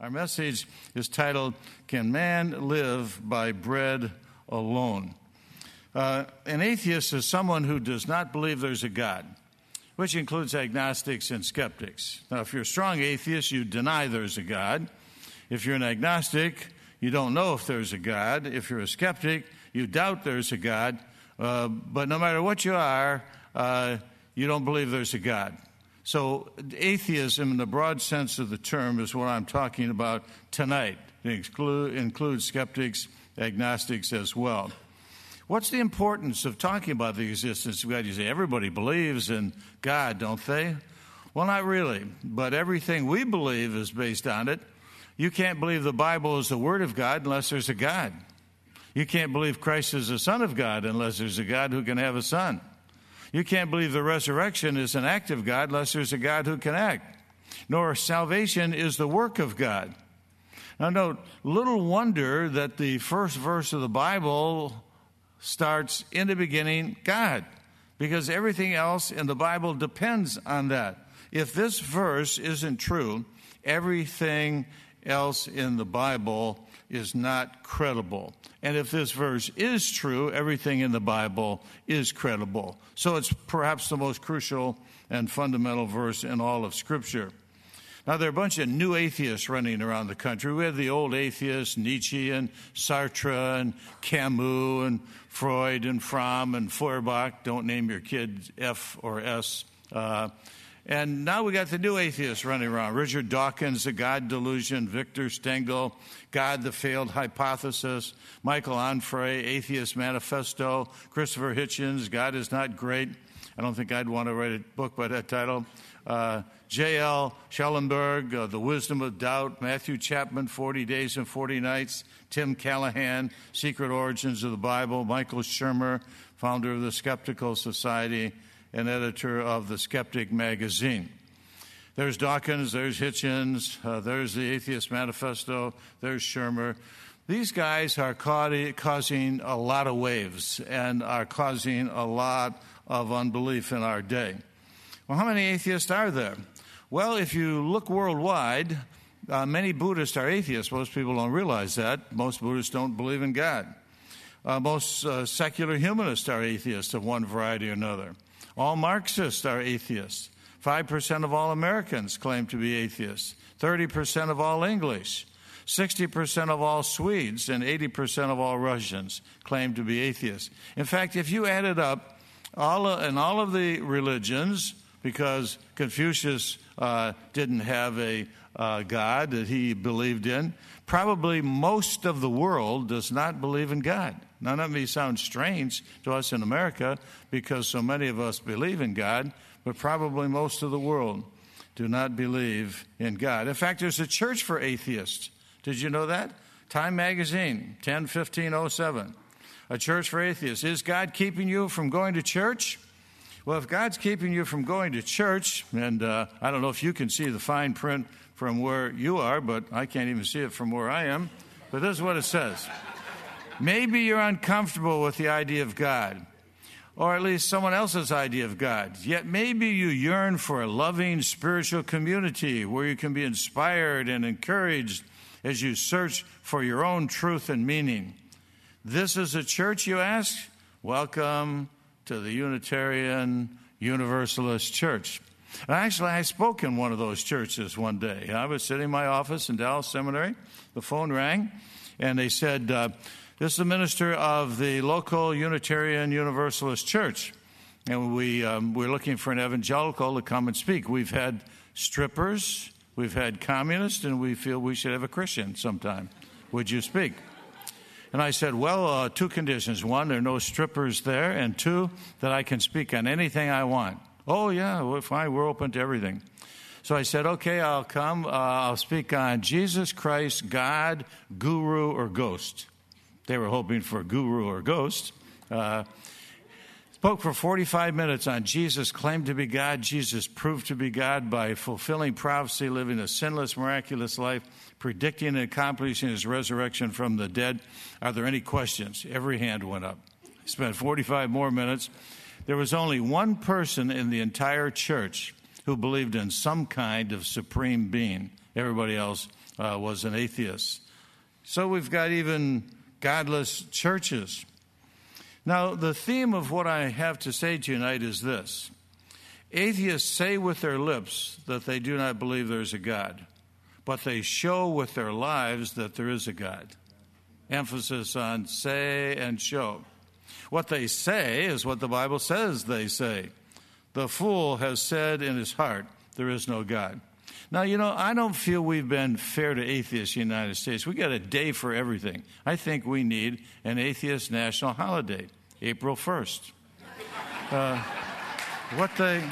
Our message is titled, Can Man Live by Bread Alone? Uh, an atheist is someone who does not believe there's a God, which includes agnostics and skeptics. Now, if you're a strong atheist, you deny there's a God. If you're an agnostic, you don't know if there's a God. If you're a skeptic, you doubt there's a God. Uh, but no matter what you are, uh, you don't believe there's a God. So, atheism, in the broad sense of the term, is what I'm talking about tonight. It include, includes skeptics, agnostics as well. What's the importance of talking about the existence of God? You say everybody believes in God, don't they? Well, not really, but everything we believe is based on it. You can't believe the Bible is the Word of God unless there's a God. You can't believe Christ is the Son of God unless there's a God who can have a Son. You can't believe the resurrection is an act of God unless there's a God who can act. Nor salvation is the work of God. Now, note, little wonder that the first verse of the Bible starts in the beginning, God, because everything else in the Bible depends on that. If this verse isn't true, everything else in the Bible is not credible. And if this verse is true, everything in the Bible is credible. So it's perhaps the most crucial and fundamental verse in all of Scripture. Now, there are a bunch of new atheists running around the country. We have the old atheists, Nietzsche and Sartre and Camus and Freud and Fromm and Feuerbach. Don't name your kid F or S. Uh, and now we got the new atheists running around. Richard Dawkins, The God Delusion, Victor Stenger, God, the Failed Hypothesis, Michael Onfray, Atheist Manifesto, Christopher Hitchens, God is Not Great. I don't think I'd want to write a book by that title. Uh, J.L. Schellenberg, uh, The Wisdom of Doubt, Matthew Chapman, 40 Days and 40 Nights, Tim Callahan, Secret Origins of the Bible, Michael Shermer, founder of the Skeptical Society, and editor of the Skeptic magazine. There's Dawkins, there's Hitchens, uh, there's the Atheist Manifesto, there's Shermer. These guys are causing a lot of waves and are causing a lot of unbelief in our day. Well, how many atheists are there? Well, if you look worldwide, uh, many Buddhists are atheists. Most people don't realize that. Most Buddhists don't believe in God. Uh, most uh, secular humanists are atheists of one variety or another. All Marxists are atheists. 5% of all Americans claim to be atheists. 30% of all English. 60% of all Swedes and 80% of all Russians claim to be atheists. In fact, if you added up all of, and all of the religions, because Confucius uh, didn't have a uh, God that he believed in, probably most of the world does not believe in God. Now, that may sound strange to us in America because so many of us believe in God, but probably most of the world do not believe in God. In fact, there's a church for atheists. Did you know that? Time Magazine, 10 15 07. A church for atheists. Is God keeping you from going to church? Well, if God's keeping you from going to church, and uh, I don't know if you can see the fine print from where you are, but I can't even see it from where I am, but this is what it says. Maybe you're uncomfortable with the idea of God, or at least someone else's idea of God. Yet maybe you yearn for a loving spiritual community where you can be inspired and encouraged as you search for your own truth and meaning. This is a church, you ask? Welcome to the Unitarian Universalist Church. Actually, I spoke in one of those churches one day. I was sitting in my office in Dallas Seminary. The phone rang, and they said, uh, this is the minister of the local Unitarian Universalist Church. And we, um, we're looking for an evangelical to come and speak. We've had strippers, we've had communists, and we feel we should have a Christian sometime. Would you speak? And I said, Well, uh, two conditions. One, there are no strippers there, and two, that I can speak on anything I want. Oh, yeah, well, fine, we're open to everything. So I said, okay, I'll come. Uh, I'll speak on Jesus Christ, God, guru, or ghost. They were hoping for guru or ghost. Uh, spoke for 45 minutes on Jesus claimed to be God. Jesus proved to be God by fulfilling prophecy, living a sinless, miraculous life, predicting and accomplishing his resurrection from the dead. Are there any questions? Every hand went up. Spent 45 more minutes. There was only one person in the entire church who believed in some kind of supreme being. Everybody else uh, was an atheist. So we've got even godless churches. Now, the theme of what I have to say tonight is this Atheists say with their lips that they do not believe there's a God, but they show with their lives that there is a God. Emphasis on say and show. What they say is what the Bible says they say. The fool has said in his heart, There is no God. Now, you know, I don't feel we've been fair to atheists in the United States. We got a day for everything. I think we need an atheist national holiday, April 1st. Uh, what they.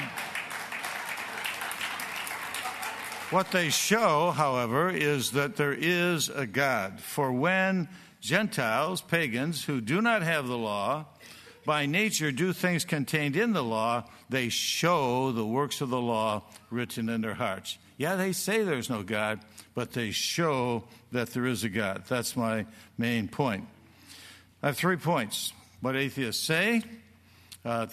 What they show, however, is that there is a God. For when Gentiles, pagans, who do not have the law, by nature do things contained in the law, they show the works of the law written in their hearts. Yeah, they say there's no God, but they show that there is a God. That's my main point. I have three points. What atheists say, uh,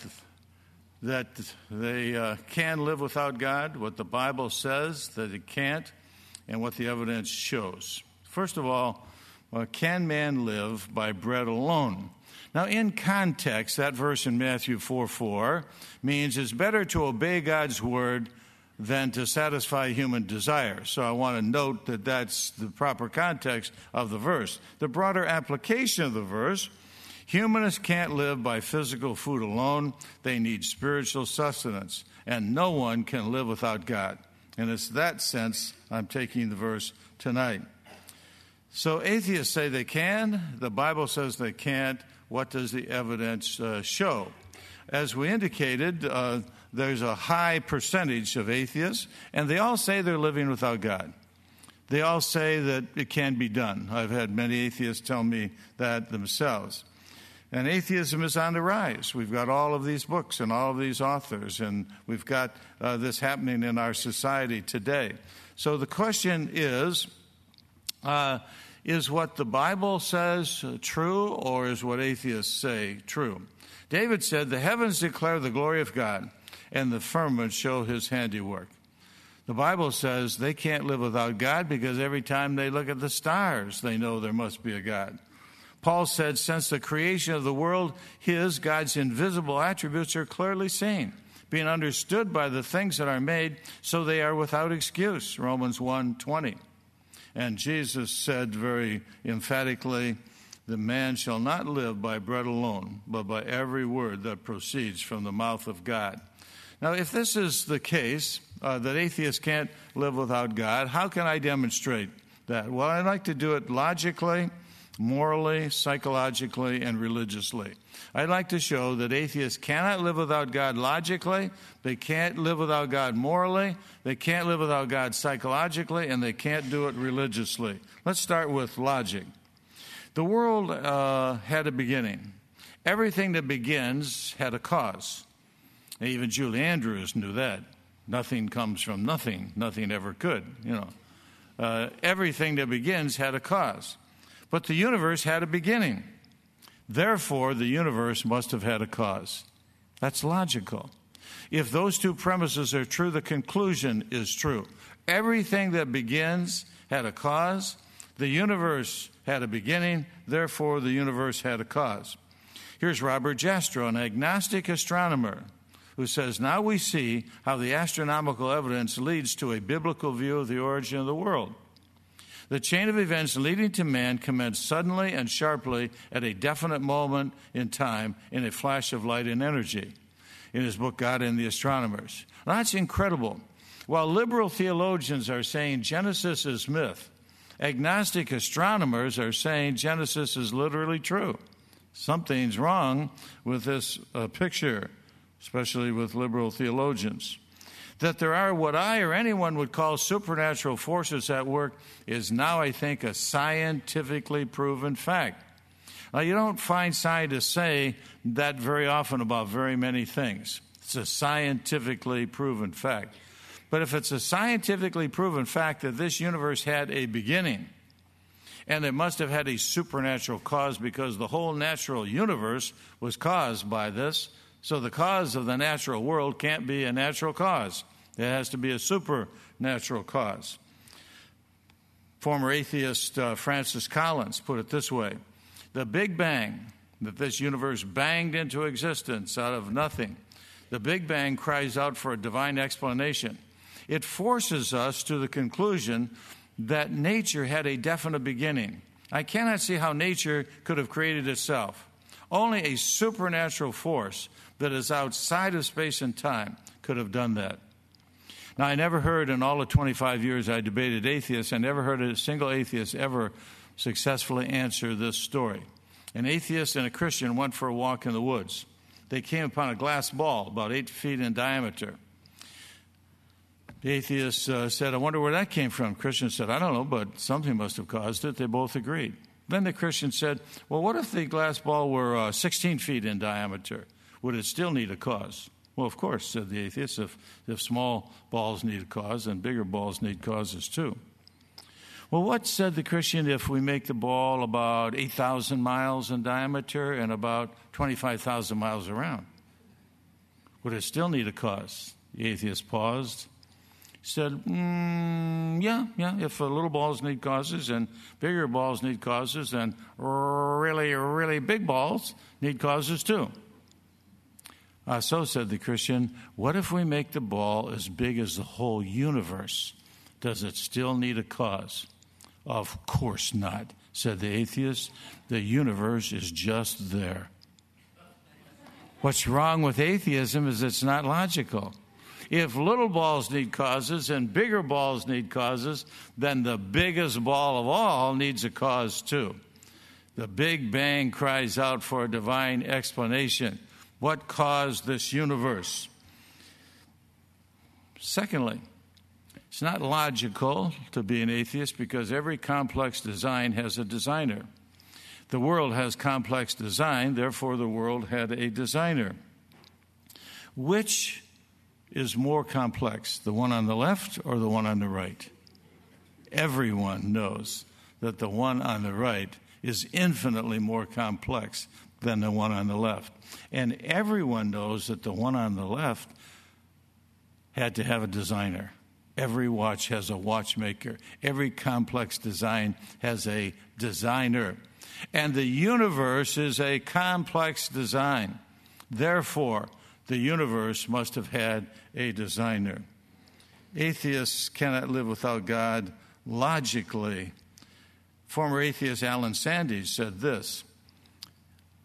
that they uh, can live without God, what the Bible says that it can't, and what the evidence shows. First of all, uh, can man live by bread alone? Now, in context, that verse in Matthew 4 4 means it's better to obey God's word than to satisfy human desire. So I want to note that that's the proper context of the verse. The broader application of the verse humanists can't live by physical food alone, they need spiritual sustenance, and no one can live without God. And it's that sense I'm taking the verse tonight. So atheists say they can, the Bible says they can't. What does the evidence uh, show? As we indicated, uh, there's a high percentage of atheists, and they all say they're living without God. They all say that it can be done. I've had many atheists tell me that themselves. And atheism is on the rise. We've got all of these books and all of these authors, and we've got uh, this happening in our society today. So the question is uh, is what the Bible says uh, true, or is what atheists say true? David said, The heavens declare the glory of God, and the firmament show his handiwork. The Bible says they can't live without God because every time they look at the stars, they know there must be a God. Paul said, Since the creation of the world, his, God's invisible attributes are clearly seen, being understood by the things that are made, so they are without excuse. Romans 1 20. And Jesus said very emphatically, The man shall not live by bread alone, but by every word that proceeds from the mouth of God. Now, if this is the case, uh, that atheists can't live without God, how can I demonstrate that? Well, I'd like to do it logically morally, psychologically, and religiously. I'd like to show that atheists cannot live without God logically, they can't live without God morally, they can't live without God psychologically, and they can't do it religiously. Let's start with logic. The world uh, had a beginning. Everything that begins had a cause. Even Julie Andrews knew that. Nothing comes from nothing. Nothing ever could, you know. Uh, everything that begins had a cause. But the universe had a beginning. Therefore, the universe must have had a cause. That's logical. If those two premises are true, the conclusion is true. Everything that begins had a cause. The universe had a beginning. Therefore, the universe had a cause. Here's Robert Jastrow, an agnostic astronomer, who says, Now we see how the astronomical evidence leads to a biblical view of the origin of the world. The chain of events leading to man commenced suddenly and sharply at a definite moment in time in a flash of light and energy. In his book, God and the Astronomers. Now, that's incredible. While liberal theologians are saying Genesis is myth, agnostic astronomers are saying Genesis is literally true. Something's wrong with this uh, picture, especially with liberal theologians. That there are what I or anyone would call supernatural forces at work is now, I think, a scientifically proven fact. Now, you don't find scientists say that very often about very many things. It's a scientifically proven fact. But if it's a scientifically proven fact that this universe had a beginning, and it must have had a supernatural cause because the whole natural universe was caused by this, so the cause of the natural world can't be a natural cause. It has to be a supernatural cause. Former atheist uh, Francis Collins put it this way The Big Bang, that this universe banged into existence out of nothing, the Big Bang cries out for a divine explanation. It forces us to the conclusion that nature had a definite beginning. I cannot see how nature could have created itself. Only a supernatural force that is outside of space and time could have done that. Now, I never heard in all the 25 years I debated atheists, I never heard a single atheist ever successfully answer this story. An atheist and a Christian went for a walk in the woods. They came upon a glass ball about eight feet in diameter. The atheist uh, said, I wonder where that came from. Christian said, I don't know, but something must have caused it. They both agreed. Then the Christian said, Well, what if the glass ball were uh, 16 feet in diameter? Would it still need a cause? Well, of course, said the atheist. If, if small balls need a cause, then bigger balls need causes too. Well, what said the Christian if we make the ball about 8,000 miles in diameter and about 25,000 miles around? Would it still need a cause? The atheist paused. He said, mm, Yeah, yeah, if little balls need causes and bigger balls need causes, then really, really big balls need causes too. Uh, so said the Christian, what if we make the ball as big as the whole universe? Does it still need a cause? Of course not, said the atheist. The universe is just there. What's wrong with atheism is it's not logical. If little balls need causes and bigger balls need causes, then the biggest ball of all needs a cause too. The Big Bang cries out for a divine explanation. What caused this universe? Secondly, it's not logical to be an atheist because every complex design has a designer. The world has complex design, therefore, the world had a designer. Which is more complex, the one on the left or the one on the right? Everyone knows that the one on the right is infinitely more complex than the one on the left. And everyone knows that the one on the left had to have a designer. Every watch has a watchmaker. Every complex design has a designer. And the universe is a complex design. Therefore, the universe must have had a designer. Atheists cannot live without God logically. Former atheist Allan Sandage said this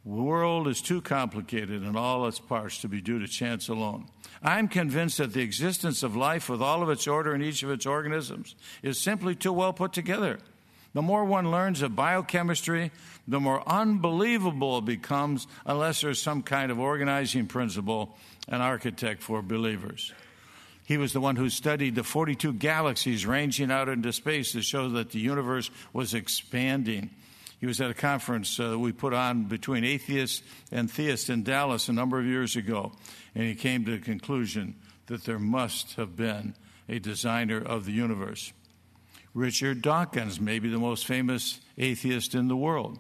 the world is too complicated in all its parts to be due to chance alone. I'm convinced that the existence of life with all of its order in each of its organisms is simply too well put together. The more one learns of biochemistry, the more unbelievable it becomes unless there's some kind of organizing principle, an architect for believers. He was the one who studied the 42 galaxies ranging out into space to show that the universe was expanding. He was at a conference uh, we put on between atheists and theists in Dallas a number of years ago, and he came to the conclusion that there must have been a designer of the universe. Richard Dawkins, maybe the most famous atheist in the world,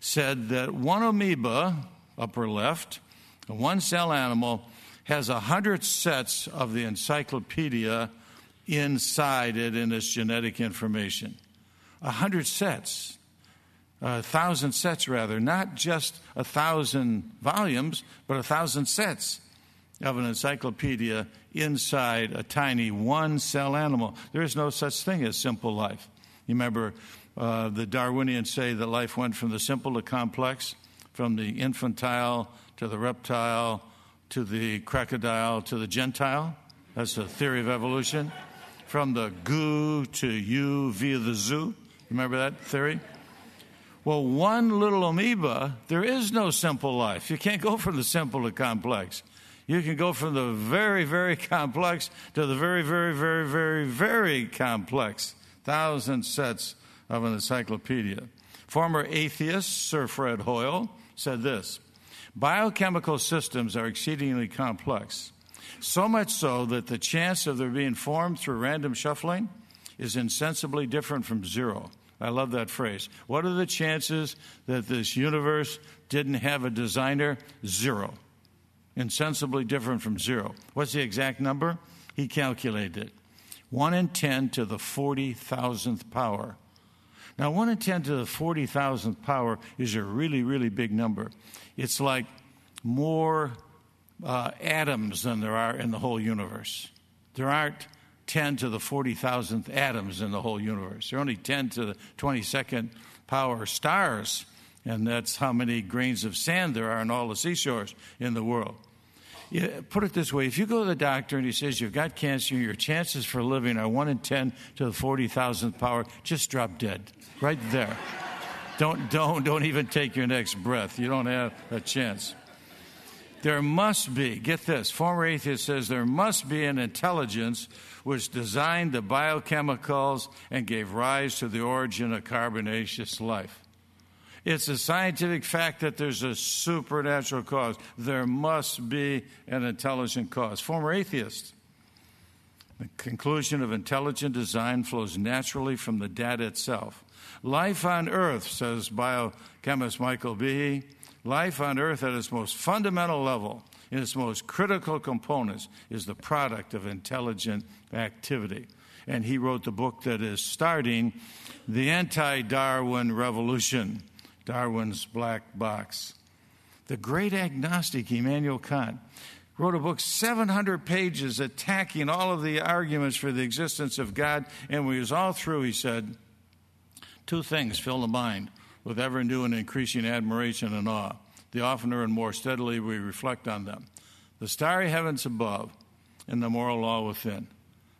said that one amoeba, upper left, a one cell animal, has a hundred sets of the encyclopedia inside it in its genetic information. A hundred sets a thousand sets, rather, not just a thousand volumes, but a thousand sets of an encyclopedia inside a tiny one cell animal. There is no such thing as simple life. You remember uh, the Darwinians say that life went from the simple to complex, from the infantile to the reptile to the crocodile to the gentile. That's the theory of evolution. From the goo to you via the zoo. Remember that theory? Well, one little amoeba, there is no simple life. You can't go from the simple to complex. You can go from the very, very complex to the very, very, very, very, very complex. Thousand sets of an encyclopedia. Former atheist Sir Fred Hoyle said this Biochemical systems are exceedingly complex, so much so that the chance of their being formed through random shuffling is insensibly different from zero. I love that phrase. What are the chances that this universe didn't have a designer? Zero. Insensibly different from zero. What's the exact number? He calculated it. 1 in 10 to the 40,000th power. Now, 1 in 10 to the 40,000th power is a really, really big number. It's like more uh, atoms than there are in the whole universe. There aren't 10 to the 40,000th atoms in the whole universe. There are only 10 to the 22nd power stars, and that's how many grains of sand there are on all the seashores in the world. Put it this way if you go to the doctor and he says you've got cancer, your chances for living are 1 in 10 to the 40,000th power, just drop dead right there. don't, don't, don't even take your next breath. You don't have a chance. There must be, get this, former atheist says there must be an intelligence which designed the biochemicals and gave rise to the origin of carbonaceous life. It's a scientific fact that there's a supernatural cause. There must be an intelligent cause. Former atheist. The conclusion of intelligent design flows naturally from the data itself. Life on Earth, says biochemist Michael Behe, life on Earth at its most fundamental level in its most critical components is the product of intelligent activity. And he wrote the book that is starting The Anti Darwin Revolution Darwin's Black Box. The great agnostic Immanuel Kant wrote a book, 700 pages, attacking all of the arguments for the existence of God. And when he was all through, he said, Two things fill the mind with ever new and increasing admiration and awe the oftener and more steadily we reflect on them. The starry heavens above and the moral law within.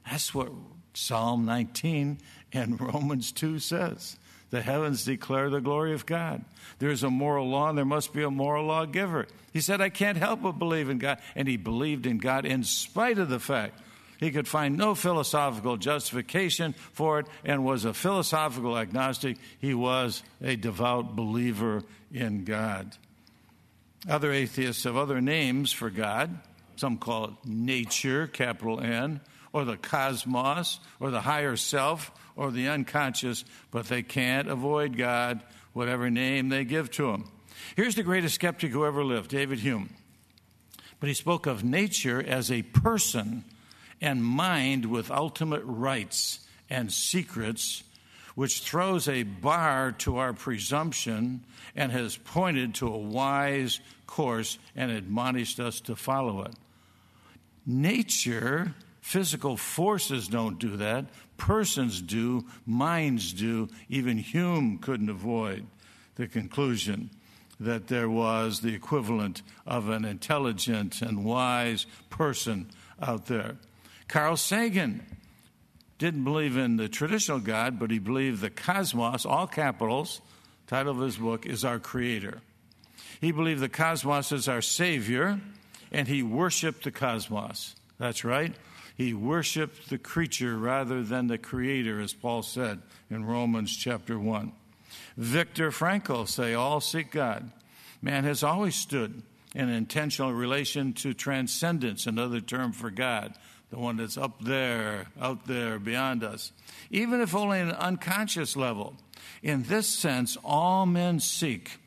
That's what Psalm 19 and Romans 2 says. The heavens declare the glory of God. There's a moral law, and there must be a moral lawgiver. He said, I can't help but believe in God. And he believed in God in spite of the fact he could find no philosophical justification for it and was a philosophical agnostic. He was a devout believer in God. Other atheists have other names for God. Some call it nature, capital N, or the cosmos, or the higher self, or the unconscious, but they can't avoid God, whatever name they give to him. Here's the greatest skeptic who ever lived, David Hume. But he spoke of nature as a person and mind with ultimate rights and secrets which throws a bar to our presumption and has pointed to a wise course and admonished us to follow it. Nature, physical forces don't do that, persons do, minds do. Even Hume couldn't avoid the conclusion that there was the equivalent of an intelligent and wise person out there. Carl Sagan didn't believe in the traditional God, but he believed the cosmos, all capitals, title of his book, is our creator. He believed the cosmos is our savior, and he worshiped the cosmos. That's right. He worshiped the creature rather than the creator, as Paul said in Romans chapter 1. Viktor Frankl say all seek God. Man has always stood in intentional relation to transcendence, another term for God the one that's up there, out there, beyond us, even if only on an unconscious level. In this sense, all men seek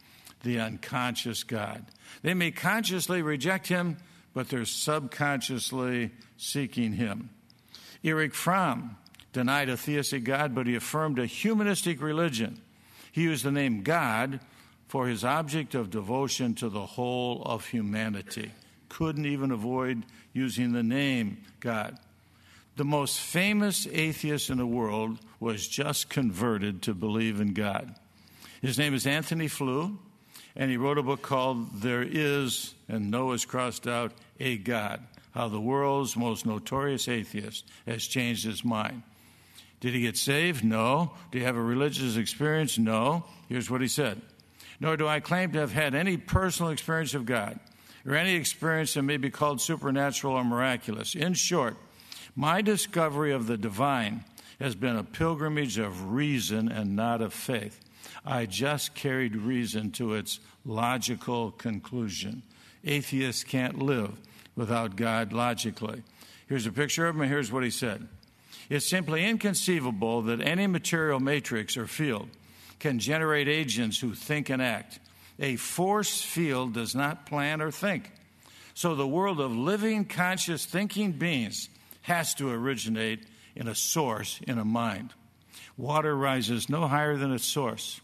the unconscious God. They may consciously reject him, but they're subconsciously seeking him. Erich Fromm denied a theistic God, but he affirmed a humanistic religion. He used the name God for his object of devotion to the whole of humanity. Couldn't even avoid using the name God. The most famous atheist in the world was just converted to believe in God. His name is Antony Flew, and he wrote a book called There Is, and Noah's crossed out, a God. How the world's most notorious atheist has changed his mind. Did he get saved? No. Did he have a religious experience? No. Here's what he said Nor do I claim to have had any personal experience of God or any experience that may be called supernatural or miraculous. In short, my discovery of the divine has been a pilgrimage of reason and not of faith. I just carried reason to its logical conclusion. Atheists can't live without God logically. Here's a picture of him, and here's what he said It's simply inconceivable that any material matrix or field can generate agents who think and act. A force field does not plan or think. So the world of living, conscious, thinking beings has to originate in a source, in a mind. Water rises no higher than its source.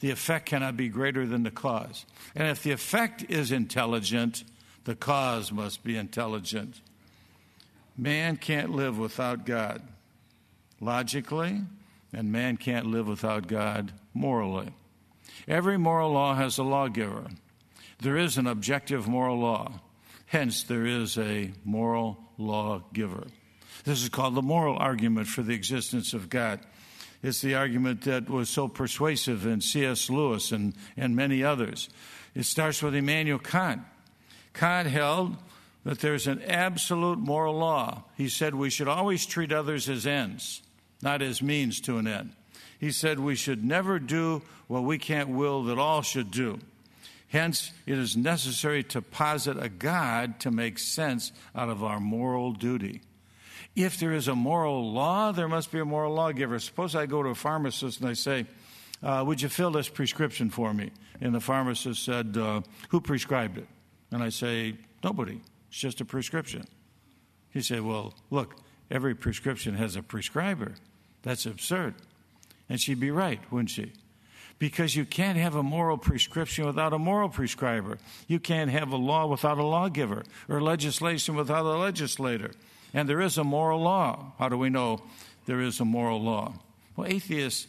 The effect cannot be greater than the cause. And if the effect is intelligent, the cause must be intelligent. Man can't live without God logically, and man can't live without God morally. Every moral law has a lawgiver. There is an objective moral law. Hence, there is a moral lawgiver. This is called the moral argument for the existence of God. It's the argument that was so persuasive in C.S. Lewis and, and many others. It starts with Immanuel Kant. Kant held that there's an absolute moral law. He said we should always treat others as ends, not as means to an end. He said we should never do what we can't will that all should do. Hence, it is necessary to posit a God to make sense out of our moral duty. If there is a moral law, there must be a moral lawgiver. Suppose I go to a pharmacist and I say, uh, Would you fill this prescription for me? And the pharmacist said, uh, Who prescribed it? And I say, Nobody. It's just a prescription. He said, Well, look, every prescription has a prescriber. That's absurd. And she'd be right, wouldn't she? Because you can't have a moral prescription without a moral prescriber. You can't have a law without a lawgiver, or legislation without a legislator. And there is a moral law. How do we know there is a moral law? Well, atheists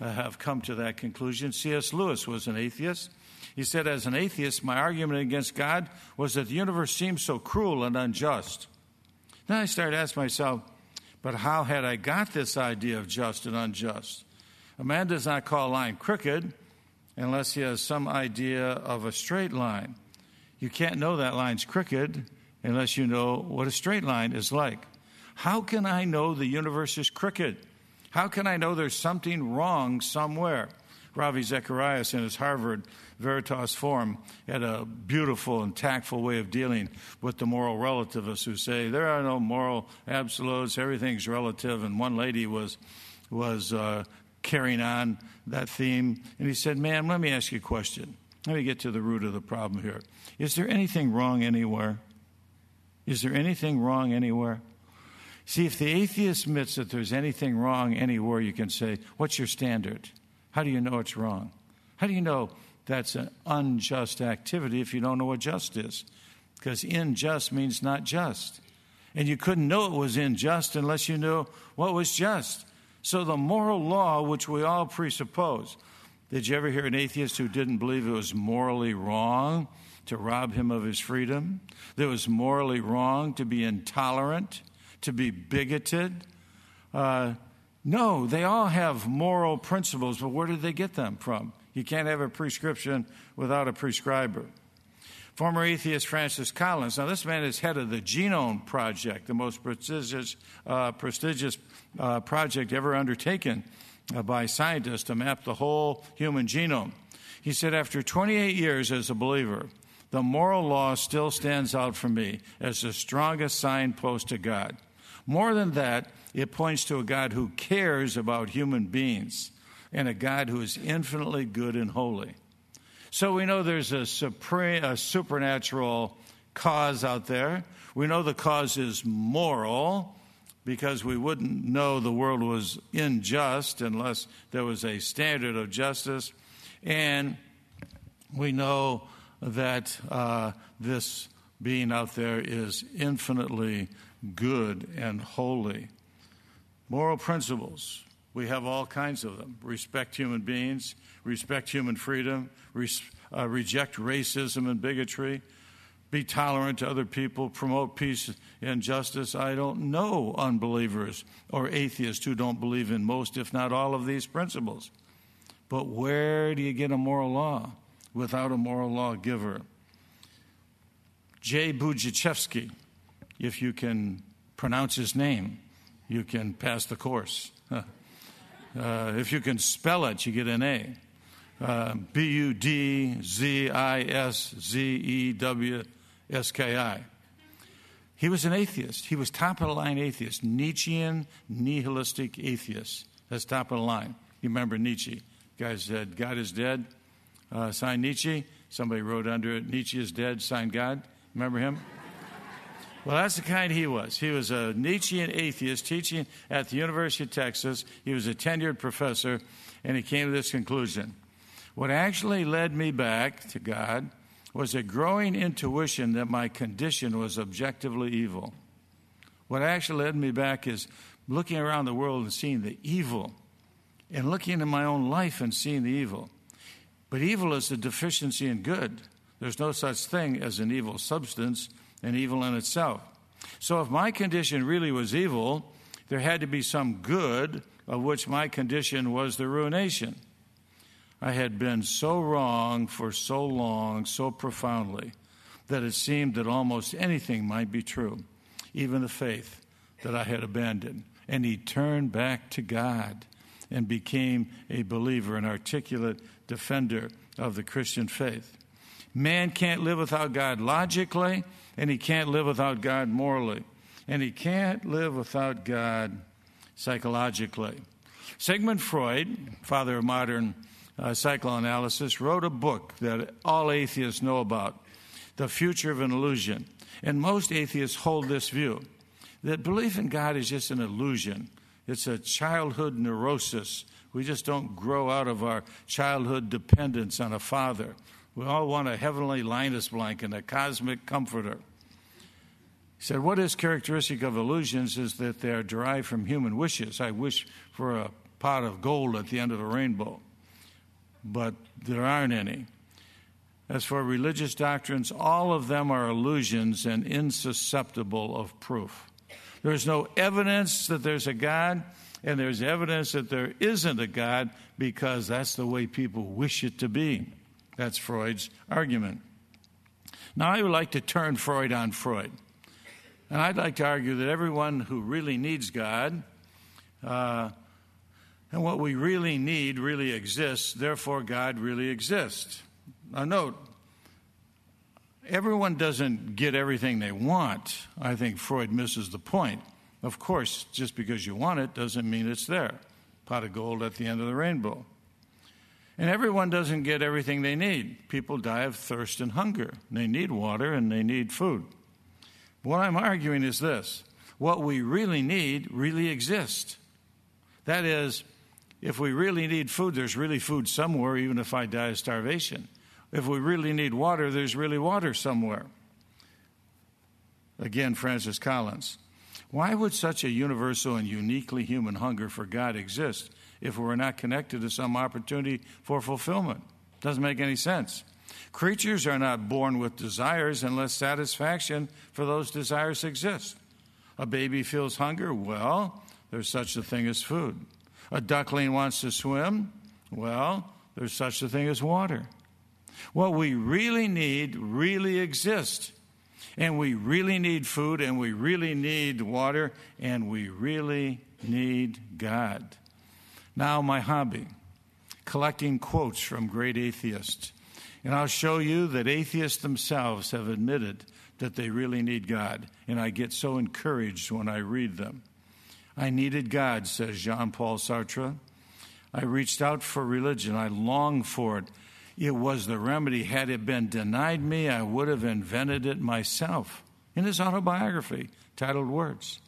uh, have come to that conclusion. C.S. Lewis was an atheist. He said, As an atheist, my argument against God was that the universe seemed so cruel and unjust. Then I started asking myself, but how had I got this idea of just and unjust? A man does not call a line crooked unless he has some idea of a straight line. You can't know that line's crooked unless you know what a straight line is like. How can I know the universe is crooked? How can I know there's something wrong somewhere? Ravi Zacharias in his Harvard Veritas Forum had a beautiful and tactful way of dealing with the moral relativists who say there are no moral absolutes, everything's relative. And one lady was was uh, carrying on that theme. And he said, Ma'am, let me ask you a question. Let me get to the root of the problem here. Is there anything wrong anywhere? Is there anything wrong anywhere? See, if the atheist admits that there's anything wrong anywhere, you can say, What's your standard? How do you know it's wrong? How do you know that's an unjust activity if you don't know what just is? Because unjust means not just. And you couldn't know it was unjust unless you knew what was just. So the moral law, which we all presuppose, did you ever hear an atheist who didn't believe it was morally wrong to rob him of his freedom? That it was morally wrong to be intolerant, to be bigoted? Uh, no, they all have moral principles, but where did they get them from? You can't have a prescription without a prescriber. Former atheist Francis Collins. Now, this man is head of the Genome Project, the most prestigious, uh, prestigious uh, project ever undertaken uh, by scientists to map the whole human genome. He said, After 28 years as a believer, the moral law still stands out for me as the strongest signpost to God. More than that, it points to a God who cares about human beings and a God who is infinitely good and holy. So we know there's a, supreme, a supernatural cause out there. We know the cause is moral because we wouldn't know the world was unjust unless there was a standard of justice. And we know that uh, this being out there is infinitely good and holy. Moral principles we have all kinds of them. Respect human beings, respect human freedom, res- uh, reject racism and bigotry, be tolerant to other people, promote peace and justice. I don't know unbelievers or atheists who don't believe in most, if not all, of these principles. But where do you get a moral law without a moral lawgiver? Jay Budziszewski. If you can pronounce his name, you can pass the course. Uh, if you can spell it, you get an A. Uh, B U D Z I S Z E W S K I. He was an atheist. He was top of the line atheist, Nietzschean nihilistic atheist. That's top of the line. You remember Nietzsche? Guy said, God is dead. Uh, Nietzsche. Somebody wrote under it, Nietzsche is dead, signed God. Remember him? Well, that's the kind he was. He was a Nietzschean atheist teaching at the University of Texas. He was a tenured professor, and he came to this conclusion. What actually led me back to God was a growing intuition that my condition was objectively evil. What actually led me back is looking around the world and seeing the evil, and looking into my own life and seeing the evil. But evil is a deficiency in good. There's no such thing as an evil substance and evil in itself. So if my condition really was evil, there had to be some good of which my condition was the ruination. I had been so wrong for so long, so profoundly, that it seemed that almost anything might be true, even the faith that I had abandoned. And he turned back to God and became a believer, an articulate defender of the Christian faith. Man can't live without God logically, and he can't live without God morally, and he can't live without God psychologically. Sigmund Freud, father of modern uh, psychoanalysis, wrote a book that all atheists know about The Future of an Illusion. And most atheists hold this view that belief in God is just an illusion, it's a childhood neurosis. We just don't grow out of our childhood dependence on a father. We all want a heavenly Linus blanket, a cosmic comforter. He said, What is characteristic of illusions is that they are derived from human wishes. I wish for a pot of gold at the end of a rainbow, but there aren't any. As for religious doctrines, all of them are illusions and insusceptible of proof. There's no evidence that there's a God, and there's evidence that there isn't a God because that's the way people wish it to be. That's Freud's argument. Now, I would like to turn Freud on Freud. And I'd like to argue that everyone who really needs God uh, and what we really need really exists, therefore, God really exists. Now, note, everyone doesn't get everything they want. I think Freud misses the point. Of course, just because you want it doesn't mean it's there. Pot of gold at the end of the rainbow. And everyone doesn't get everything they need. People die of thirst and hunger. They need water and they need food. What I'm arguing is this what we really need really exists. That is, if we really need food, there's really food somewhere, even if I die of starvation. If we really need water, there's really water somewhere. Again, Francis Collins. Why would such a universal and uniquely human hunger for God exist if we were not connected to some opportunity for fulfillment? Doesn't make any sense. Creatures are not born with desires unless satisfaction for those desires exists. A baby feels hunger, well, there's such a thing as food. A duckling wants to swim, well, there's such a thing as water. What we really need really exists. And we really need food, and we really need water, and we really need God. Now, my hobby collecting quotes from great atheists. And I'll show you that atheists themselves have admitted that they really need God. And I get so encouraged when I read them. I needed God, says Jean Paul Sartre. I reached out for religion. I longed for it. It was the remedy. Had it been denied me, I would have invented it myself. In his autobiography, titled Words.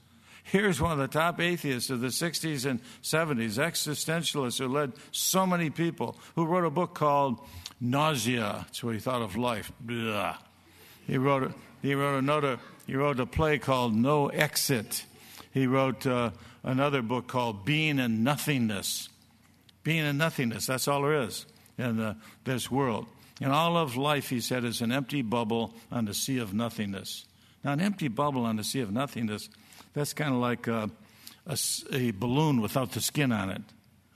Here's one of the top atheists of the 60s and 70s, existentialists who led so many people, who wrote a book called Nausea. That's what he thought of life. Blah. He wrote, a, he, wrote another, he wrote a play called No Exit. He wrote uh, another book called Being and Nothingness. Being and Nothingness, that's all there is in uh, this world. And all of life, he said, is an empty bubble on the sea of nothingness. Now, an empty bubble on the sea of nothingness, that's kind of like a, a, a, balloon without the skin on it.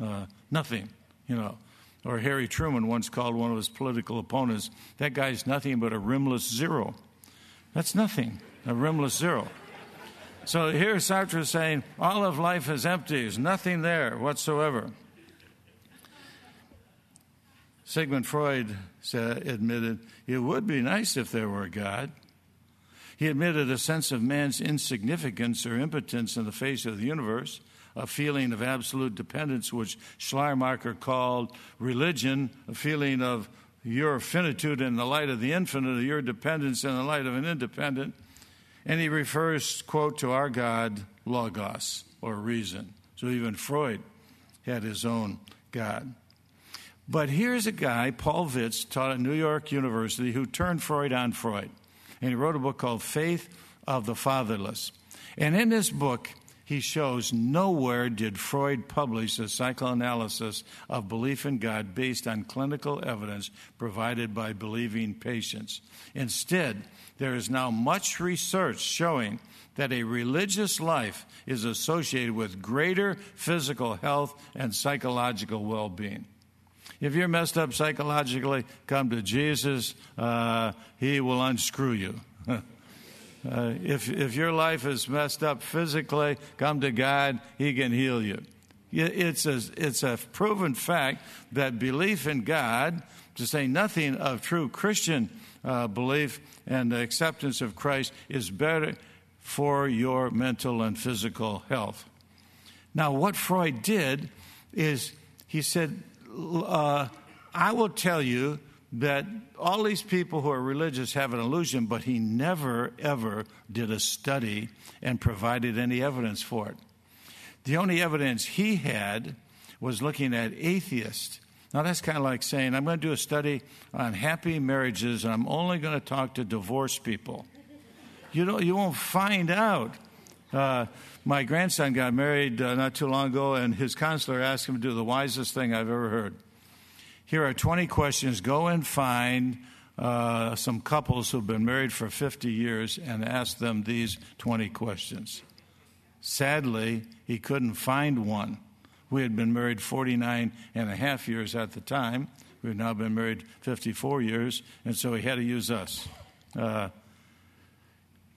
Uh, nothing, you know. Or Harry Truman once called one of his political opponents, that guy's nothing but a rimless zero. That's nothing, a rimless zero. So here Sartre is saying all of life is empty, there's nothing there whatsoever. Sigmund Freud said, admitted it would be nice if there were a God. He admitted a sense of man's insignificance or impotence in the face of the universe, a feeling of absolute dependence, which Schleiermacher called religion, a feeling of your finitude in the light of the infinite, your dependence in the light of an independent. And he refers, quote, to our God, Logos, or reason. So even Freud had his own God. But here's a guy, Paul Vitz, taught at New York University, who turned Freud on Freud. And he wrote a book called Faith of the Fatherless. And in this book, he shows nowhere did Freud publish a psychoanalysis of belief in God based on clinical evidence provided by believing patients. Instead, there is now much research showing that a religious life is associated with greater physical health and psychological well being. If you're messed up psychologically, come to Jesus. Uh, he will unscrew you. uh, if, if your life is messed up physically, come to God. He can heal you. It's a, it's a proven fact that belief in God, to say nothing of true Christian uh, belief and acceptance of Christ, is better for your mental and physical health. Now, what Freud did is he said, uh, I will tell you that all these people who are religious have an illusion, but he never, ever did a study and provided any evidence for it. The only evidence he had was looking at atheists. Now, that's kind of like saying, I'm going to do a study on happy marriages and I'm only going to talk to divorced people. You, don't, you won't find out. Uh, my grandson got married uh, not too long ago, and his counselor asked him to do the wisest thing I've ever heard. Here are 20 questions. Go and find uh, some couples who've been married for 50 years and ask them these 20 questions. Sadly, he couldn't find one. We had been married 49 and a half years at the time. We've now been married 54 years, and so he had to use us. Uh,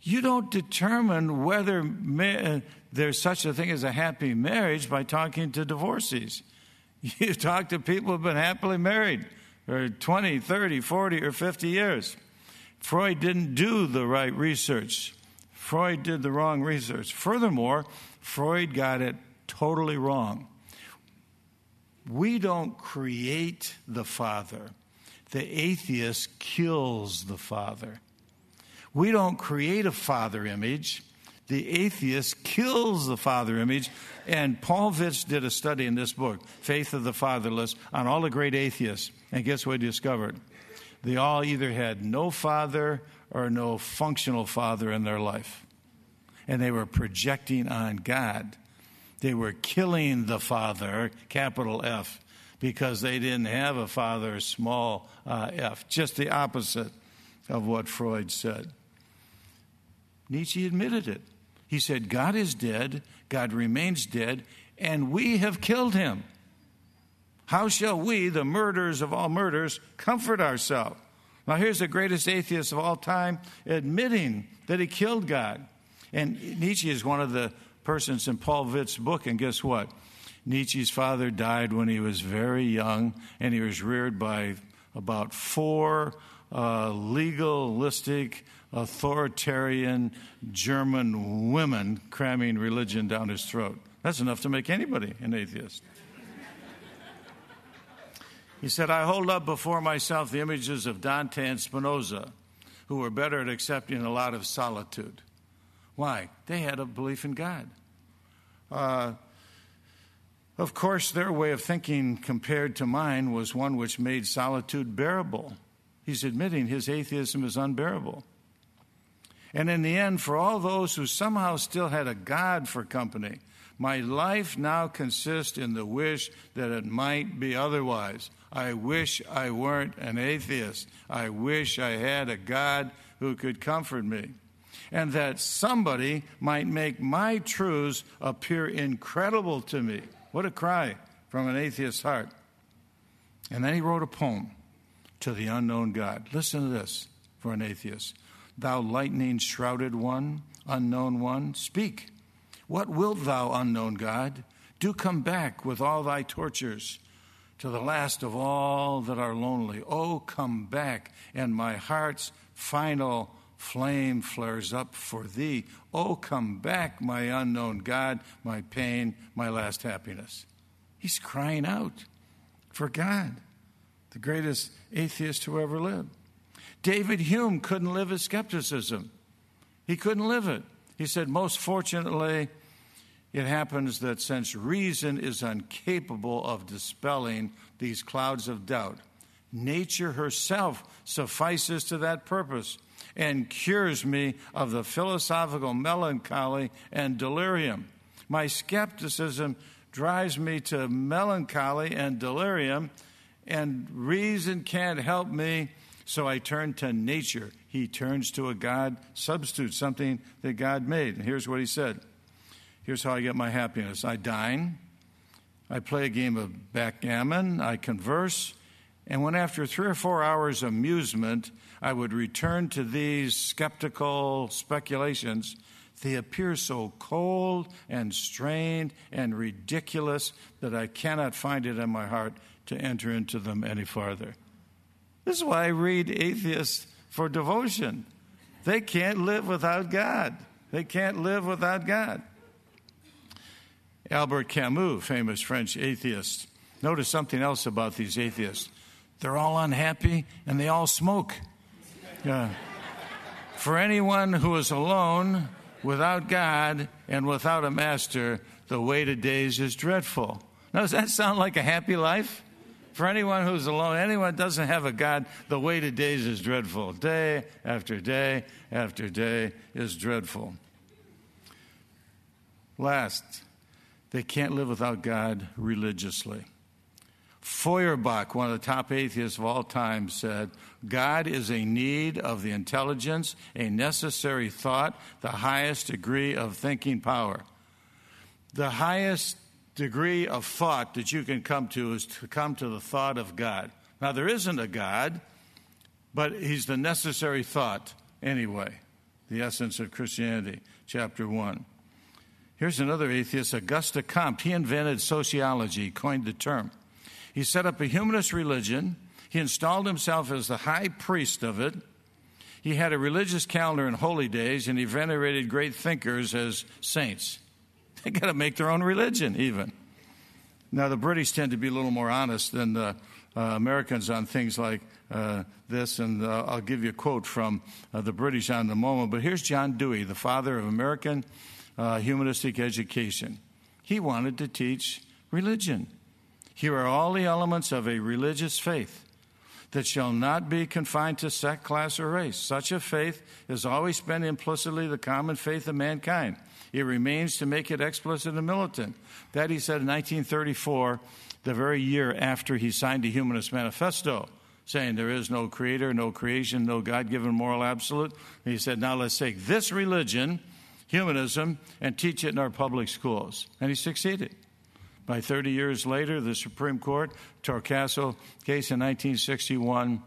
you don't determine whether ma- there's such a thing as a happy marriage by talking to divorcees. You talk to people who've been happily married for 20, 30, 40, or 50 years. Freud didn't do the right research. Freud did the wrong research. Furthermore, Freud got it totally wrong. We don't create the Father, the atheist kills the Father. We don't create a father image. The atheist kills the father image. And Paul Vitz did a study in this book, Faith of the Fatherless, on all the great atheists. And guess what he discovered? They all either had no father or no functional father in their life. And they were projecting on God. They were killing the father, capital F, because they didn't have a father, small uh, f. Just the opposite of what Freud said. Nietzsche admitted it. He said, God is dead, God remains dead, and we have killed him. How shall we, the murderers of all murders, comfort ourselves? Now, here's the greatest atheist of all time admitting that he killed God. And Nietzsche is one of the persons in Paul Vitz's book, and guess what? Nietzsche's father died when he was very young, and he was reared by about four uh, legalistic, authoritarian German women cramming religion down his throat. That's enough to make anybody an atheist. He said, I hold up before myself the images of Dante and Spinoza, who were better at accepting a lot of solitude. Why? They had a belief in God. Uh, of course, their way of thinking compared to mine was one which made solitude bearable. He's admitting his atheism is unbearable. And in the end, for all those who somehow still had a God for company, my life now consists in the wish that it might be otherwise. I wish I weren't an atheist. I wish I had a God who could comfort me. And that somebody might make my truths appear incredible to me. What a cry from an atheist's heart. And then he wrote a poem to the unknown God. Listen to this for an atheist. thou lightning shrouded one, unknown one? Speak. What wilt thou, unknown God? Do come back with all thy tortures to the last of all that are lonely. Oh, come back, and my heart's final flame flares up for thee. Oh, come back, my unknown God, my pain, my last happiness. He's crying out for God, the greatest atheist who ever lived. David Hume couldn't live his skepticism. He couldn't live it. He said, Most fortunately, it happens that since reason is incapable of dispelling these clouds of doubt, nature herself suffices to that purpose and cures me of the philosophical melancholy and delirium. My skepticism drives me to melancholy and delirium, and reason can't help me, so I turn to nature. He turns to a God substitute, something that God made. And here's what he said Here's how I get my happiness I dine, I play a game of backgammon, I converse, and when after three or four hours' amusement, I would return to these skeptical speculations, they appear so cold and strained and ridiculous that I cannot find it in my heart to enter into them any farther. This is why I read atheists for devotion. They can't live without God. They can't live without God. Albert Camus, famous French atheist, notice something else about these atheists. They're all unhappy and they all smoke. Yeah. For anyone who is alone, without God, and without a master, the weight of days is dreadful. Now, does that sound like a happy life? For anyone who's alone, anyone doesn't have a God, the weight of days is dreadful. Day after day after day is dreadful. Last, they can't live without God religiously. Feuerbach, one of the top atheists of all time, said, God is a need of the intelligence, a necessary thought, the highest degree of thinking power. The highest degree of thought that you can come to is to come to the thought of God. Now, there isn't a God, but He's the necessary thought anyway, the essence of Christianity, chapter 1. Here's another atheist, Auguste Comte. He invented sociology, coined the term. He set up a humanist religion. He installed himself as the high priest of it. He had a religious calendar and holy days, and he venerated great thinkers as saints. They got to make their own religion, even. Now, the British tend to be a little more honest than the uh, Americans on things like uh, this, and uh, I'll give you a quote from uh, the British on the moment. But here's John Dewey, the father of American uh, humanistic education. He wanted to teach religion. Here are all the elements of a religious faith that shall not be confined to sect, class, or race. Such a faith has always been implicitly the common faith of mankind. It remains to make it explicit and militant. That he said in 1934, the very year after he signed the Humanist Manifesto, saying there is no creator, no creation, no God given moral absolute. And he said, now let's take this religion, humanism, and teach it in our public schools. And he succeeded. By 30 years later, the Supreme Court, Torcaso case in 1961,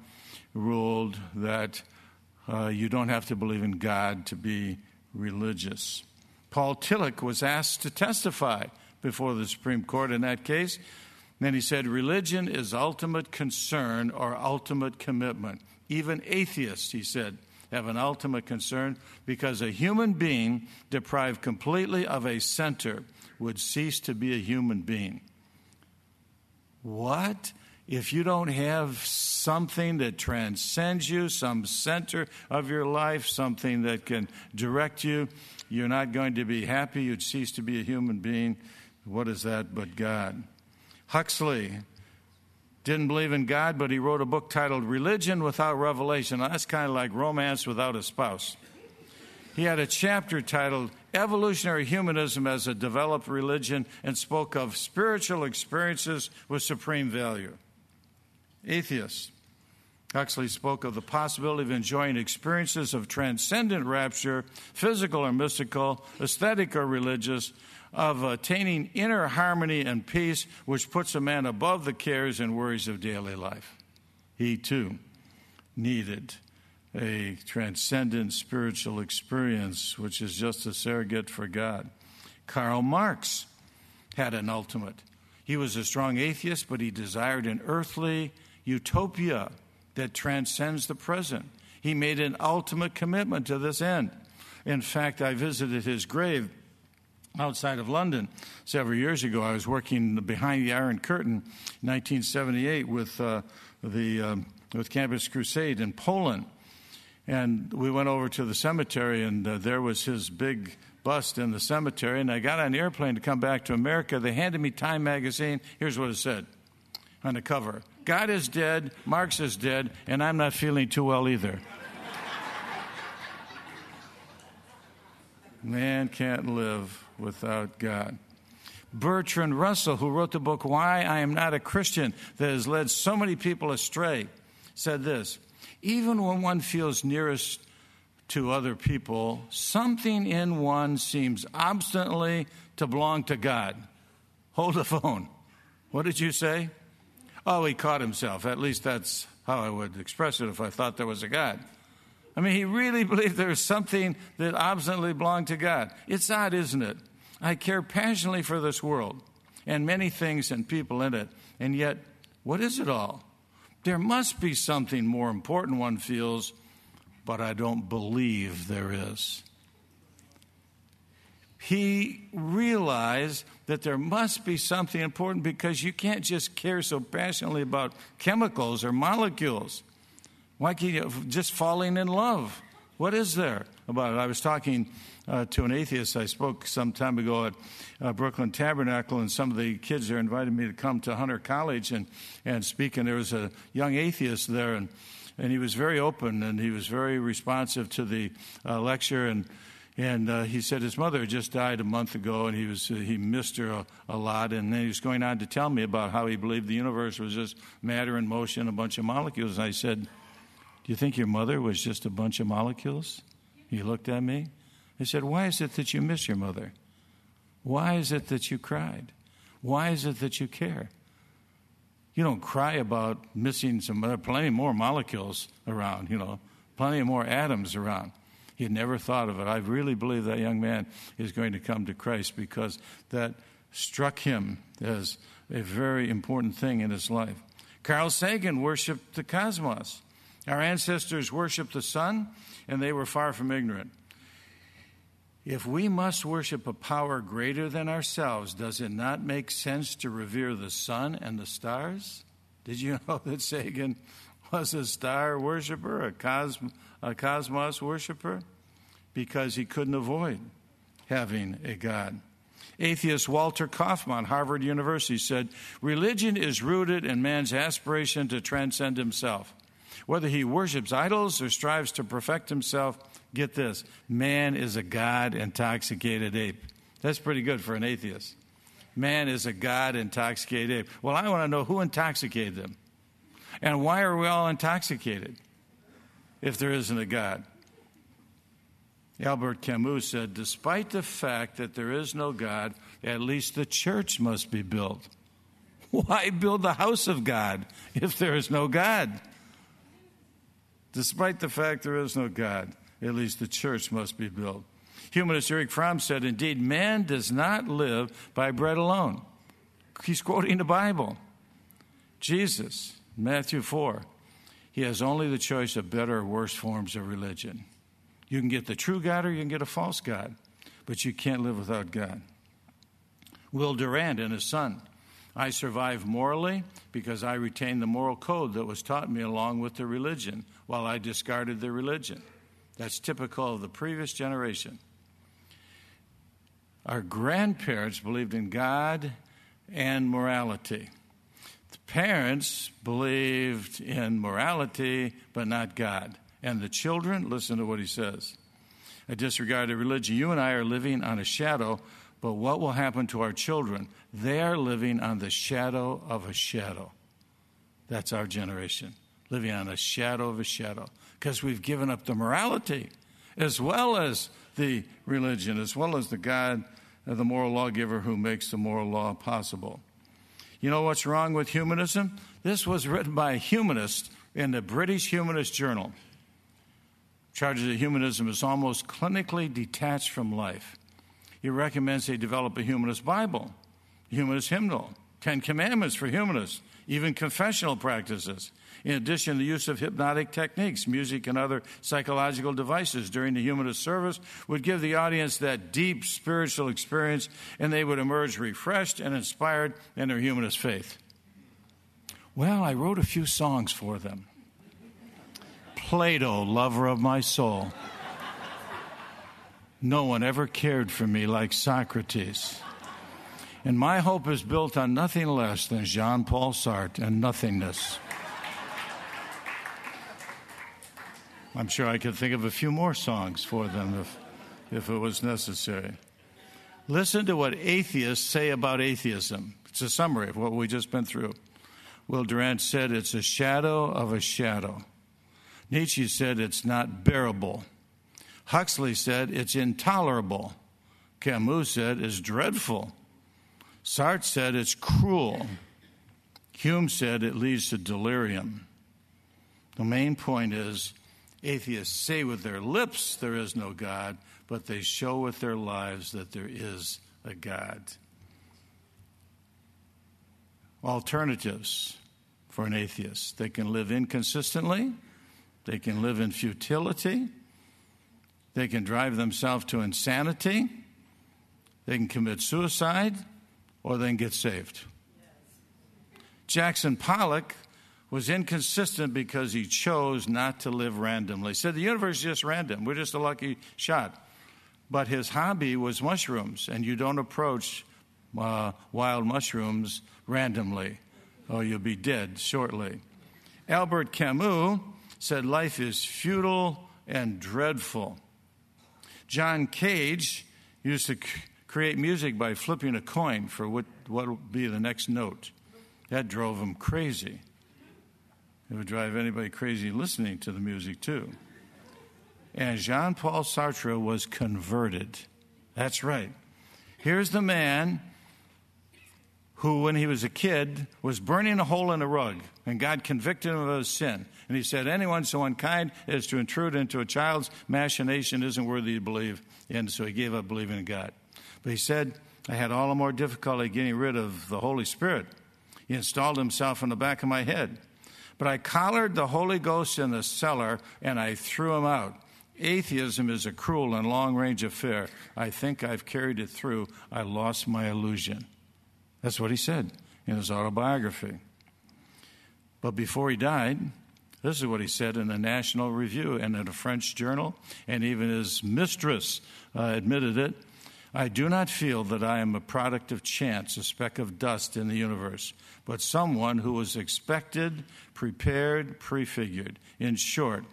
ruled that uh, you don't have to believe in God to be religious. Paul Tillich was asked to testify before the Supreme Court in that case. Then he said, Religion is ultimate concern or ultimate commitment. Even atheists, he said, have an ultimate concern because a human being deprived completely of a center would cease to be a human being. What? If you don't have something that transcends you, some center of your life, something that can direct you, you're not going to be happy. You'd cease to be a human being. What is that but God? Huxley didn't believe in God, but he wrote a book titled Religion Without Revelation. That's kind of like romance without a spouse. He had a chapter titled Evolutionary Humanism as a Developed Religion and spoke of spiritual experiences with supreme value. Atheists. Huxley spoke of the possibility of enjoying experiences of transcendent rapture, physical or mystical, aesthetic or religious, of attaining inner harmony and peace, which puts a man above the cares and worries of daily life. He too needed a transcendent spiritual experience, which is just a surrogate for God. Karl Marx had an ultimate. He was a strong atheist, but he desired an earthly utopia that transcends the present. He made an ultimate commitment to this end. In fact, I visited his grave outside of London several years ago. I was working behind the Iron Curtain in 1978 with, uh, the, um, with Campus Crusade in Poland. And we went over to the cemetery, and uh, there was his big bust in the cemetery. And I got on an airplane to come back to America. They handed me Time magazine. Here's what it said on the cover God is dead, Marx is dead, and I'm not feeling too well either. Man can't live without God. Bertrand Russell, who wrote the book Why I Am Not a Christian, that has led so many people astray, said this Even when one feels nearest to other people, something in one seems obstinately to belong to God. Hold the phone. What did you say? Oh, he caught himself. At least that's how I would express it if I thought there was a God. I mean, he really believed there was something that obstinately belonged to God. It's odd, isn't it? I care passionately for this world and many things and people in it, and yet, what is it all? There must be something more important, one feels, but I don't believe there is. He realized that there must be something important because you can't just care so passionately about chemicals or molecules. Why can't you just falling in love? What is there about it? I was talking uh, to an atheist I spoke some time ago at uh, Brooklyn Tabernacle, and some of the kids there invited me to come to Hunter College and, and speak. And there was a young atheist there, and, and he was very open and he was very responsive to the uh, lecture. And, and uh, he said his mother had just died a month ago, and he was uh, he missed her a, a, lot. And then he was going on to tell me about how he believed the universe was just matter in motion, a bunch of molecules. And I said, do you think your mother was just a bunch of molecules? He looked at me. He said, Why is it that you miss your mother? Why is it that you cried? Why is it that you care? You don't cry about missing some, there are plenty more molecules around, you know, plenty more atoms around. He had never thought of it. I really believe that young man is going to come to Christ because that struck him as a very important thing in his life. Carl Sagan worshiped the cosmos. Our ancestors worshiped the sun, and they were far from ignorant. If we must worship a power greater than ourselves, does it not make sense to revere the sun and the stars? Did you know that Sagan was a star worshiper, a, cosm- a cosmos worshiper? Because he couldn't avoid having a God. Atheist Walter Kaufmann, Harvard University, said religion is rooted in man's aspiration to transcend himself. Whether he worships idols or strives to perfect himself, get this man is a God intoxicated ape. That's pretty good for an atheist. Man is a God intoxicated ape. Well, I want to know who intoxicated them. And why are we all intoxicated if there isn't a God? Albert Camus said, Despite the fact that there is no God, at least the church must be built. Why build the house of God if there is no God? Despite the fact there is no God, at least the church must be built. Humanist Erich Fromm said, Indeed, man does not live by bread alone. He's quoting the Bible. Jesus, Matthew 4, he has only the choice of better or worse forms of religion. You can get the true God or you can get a false God, but you can't live without God. Will Durant and his son I survive morally because I retained the moral code that was taught me along with the religion while I discarded the religion. That's typical of the previous generation. Our grandparents believed in God and morality. The parents believed in morality but not God. And the children, listen to what he says. I disregarded religion. You and I are living on a shadow but what will happen to our children? They are living on the shadow of a shadow. That's our generation, living on a shadow of a shadow. Because we've given up the morality as well as the religion, as well as the God, the moral lawgiver who makes the moral law possible. You know what's wrong with humanism? This was written by a humanist in the British Humanist Journal. charges that humanism is almost clinically detached from life. He recommends they develop a humanist Bible, humanist hymnal, Ten Commandments for humanists, even confessional practices. In addition, the use of hypnotic techniques, music, and other psychological devices during the humanist service would give the audience that deep spiritual experience, and they would emerge refreshed and inspired in their humanist faith. Well, I wrote a few songs for them. Plato, lover of my soul. No one ever cared for me like Socrates. And my hope is built on nothing less than Jean Paul Sartre and nothingness. I'm sure I could think of a few more songs for them if, if it was necessary. Listen to what atheists say about atheism. It's a summary of what we just been through. Will Durant said it's a shadow of a shadow. Nietzsche said it's not bearable. Huxley said it's intolerable. Camus said it's dreadful. Sartre said it's cruel. Hume said it leads to delirium. The main point is Atheists say with their lips there is no God, but they show with their lives that there is a God. Alternatives for an atheist. They can live inconsistently, they can live in futility, they can drive themselves to insanity, they can commit suicide, or they can get saved. Jackson Pollock was inconsistent because he chose not to live randomly. He said the universe is just random. We're just a lucky shot. But his hobby was mushrooms, and you don't approach uh, wild mushrooms randomly, or you'll be dead shortly. Albert Camus said life is futile and dreadful. John Cage used to c- create music by flipping a coin for what, what would be the next note. That drove him crazy. It would drive anybody crazy listening to the music, too. And Jean Paul Sartre was converted. That's right. Here's the man who, when he was a kid, was burning a hole in a rug, and God convicted him of his sin. And he said, Anyone so unkind as to intrude into a child's machination isn't worthy to believe. And so he gave up believing in God. But he said, I had all the more difficulty getting rid of the Holy Spirit. He installed himself in the back of my head. But I collared the Holy Ghost in the cellar and I threw him out. Atheism is a cruel and long range affair. I think I've carried it through. I lost my illusion. That's what he said in his autobiography. But before he died, this is what he said in a national review and in a French journal, and even his mistress uh, admitted it. I do not feel that I am a product of chance, a speck of dust in the universe, but someone who was expected, prepared, prefigured. In short,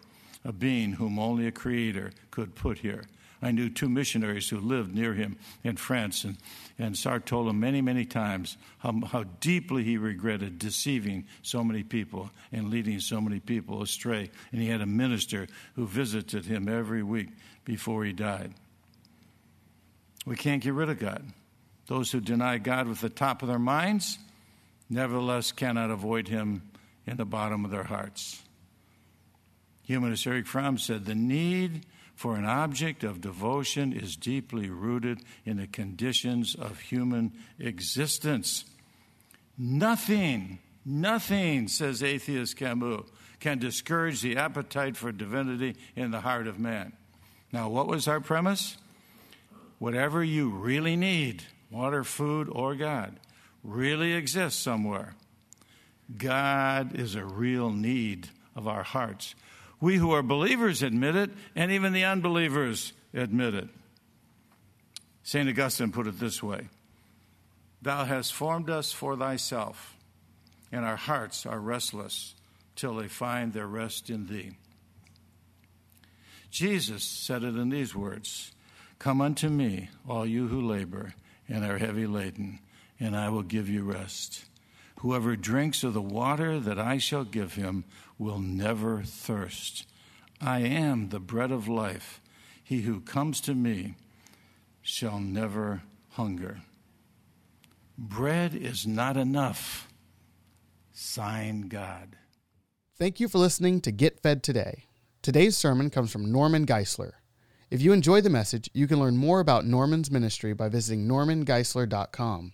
a being whom only a creator could put here. I knew two missionaries who lived near him in France, and, and Sartre told him many, many times how, how deeply he regretted deceiving so many people and leading so many people astray. And he had a minister who visited him every week before he died. We can't get rid of God. Those who deny God with the top of their minds, nevertheless cannot avoid him in the bottom of their hearts. Humanist Erich Fromm said the need for an object of devotion is deeply rooted in the conditions of human existence. Nothing, nothing, says atheist Camus, can discourage the appetite for divinity in the heart of man. Now, what was our premise? Whatever you really need, water, food, or God, really exists somewhere. God is a real need of our hearts. We who are believers admit it, and even the unbelievers admit it. St. Augustine put it this way Thou hast formed us for thyself, and our hearts are restless till they find their rest in thee. Jesus said it in these words Come unto me, all you who labor and are heavy laden, and I will give you rest. Whoever drinks of the water that I shall give him will never thirst. I am the bread of life. He who comes to me shall never hunger. Bread is not enough. Sign God. Thank you for listening to Get Fed Today. Today's sermon comes from Norman Geisler. If you enjoy the message, you can learn more about Norman's ministry by visiting normangeisler.com.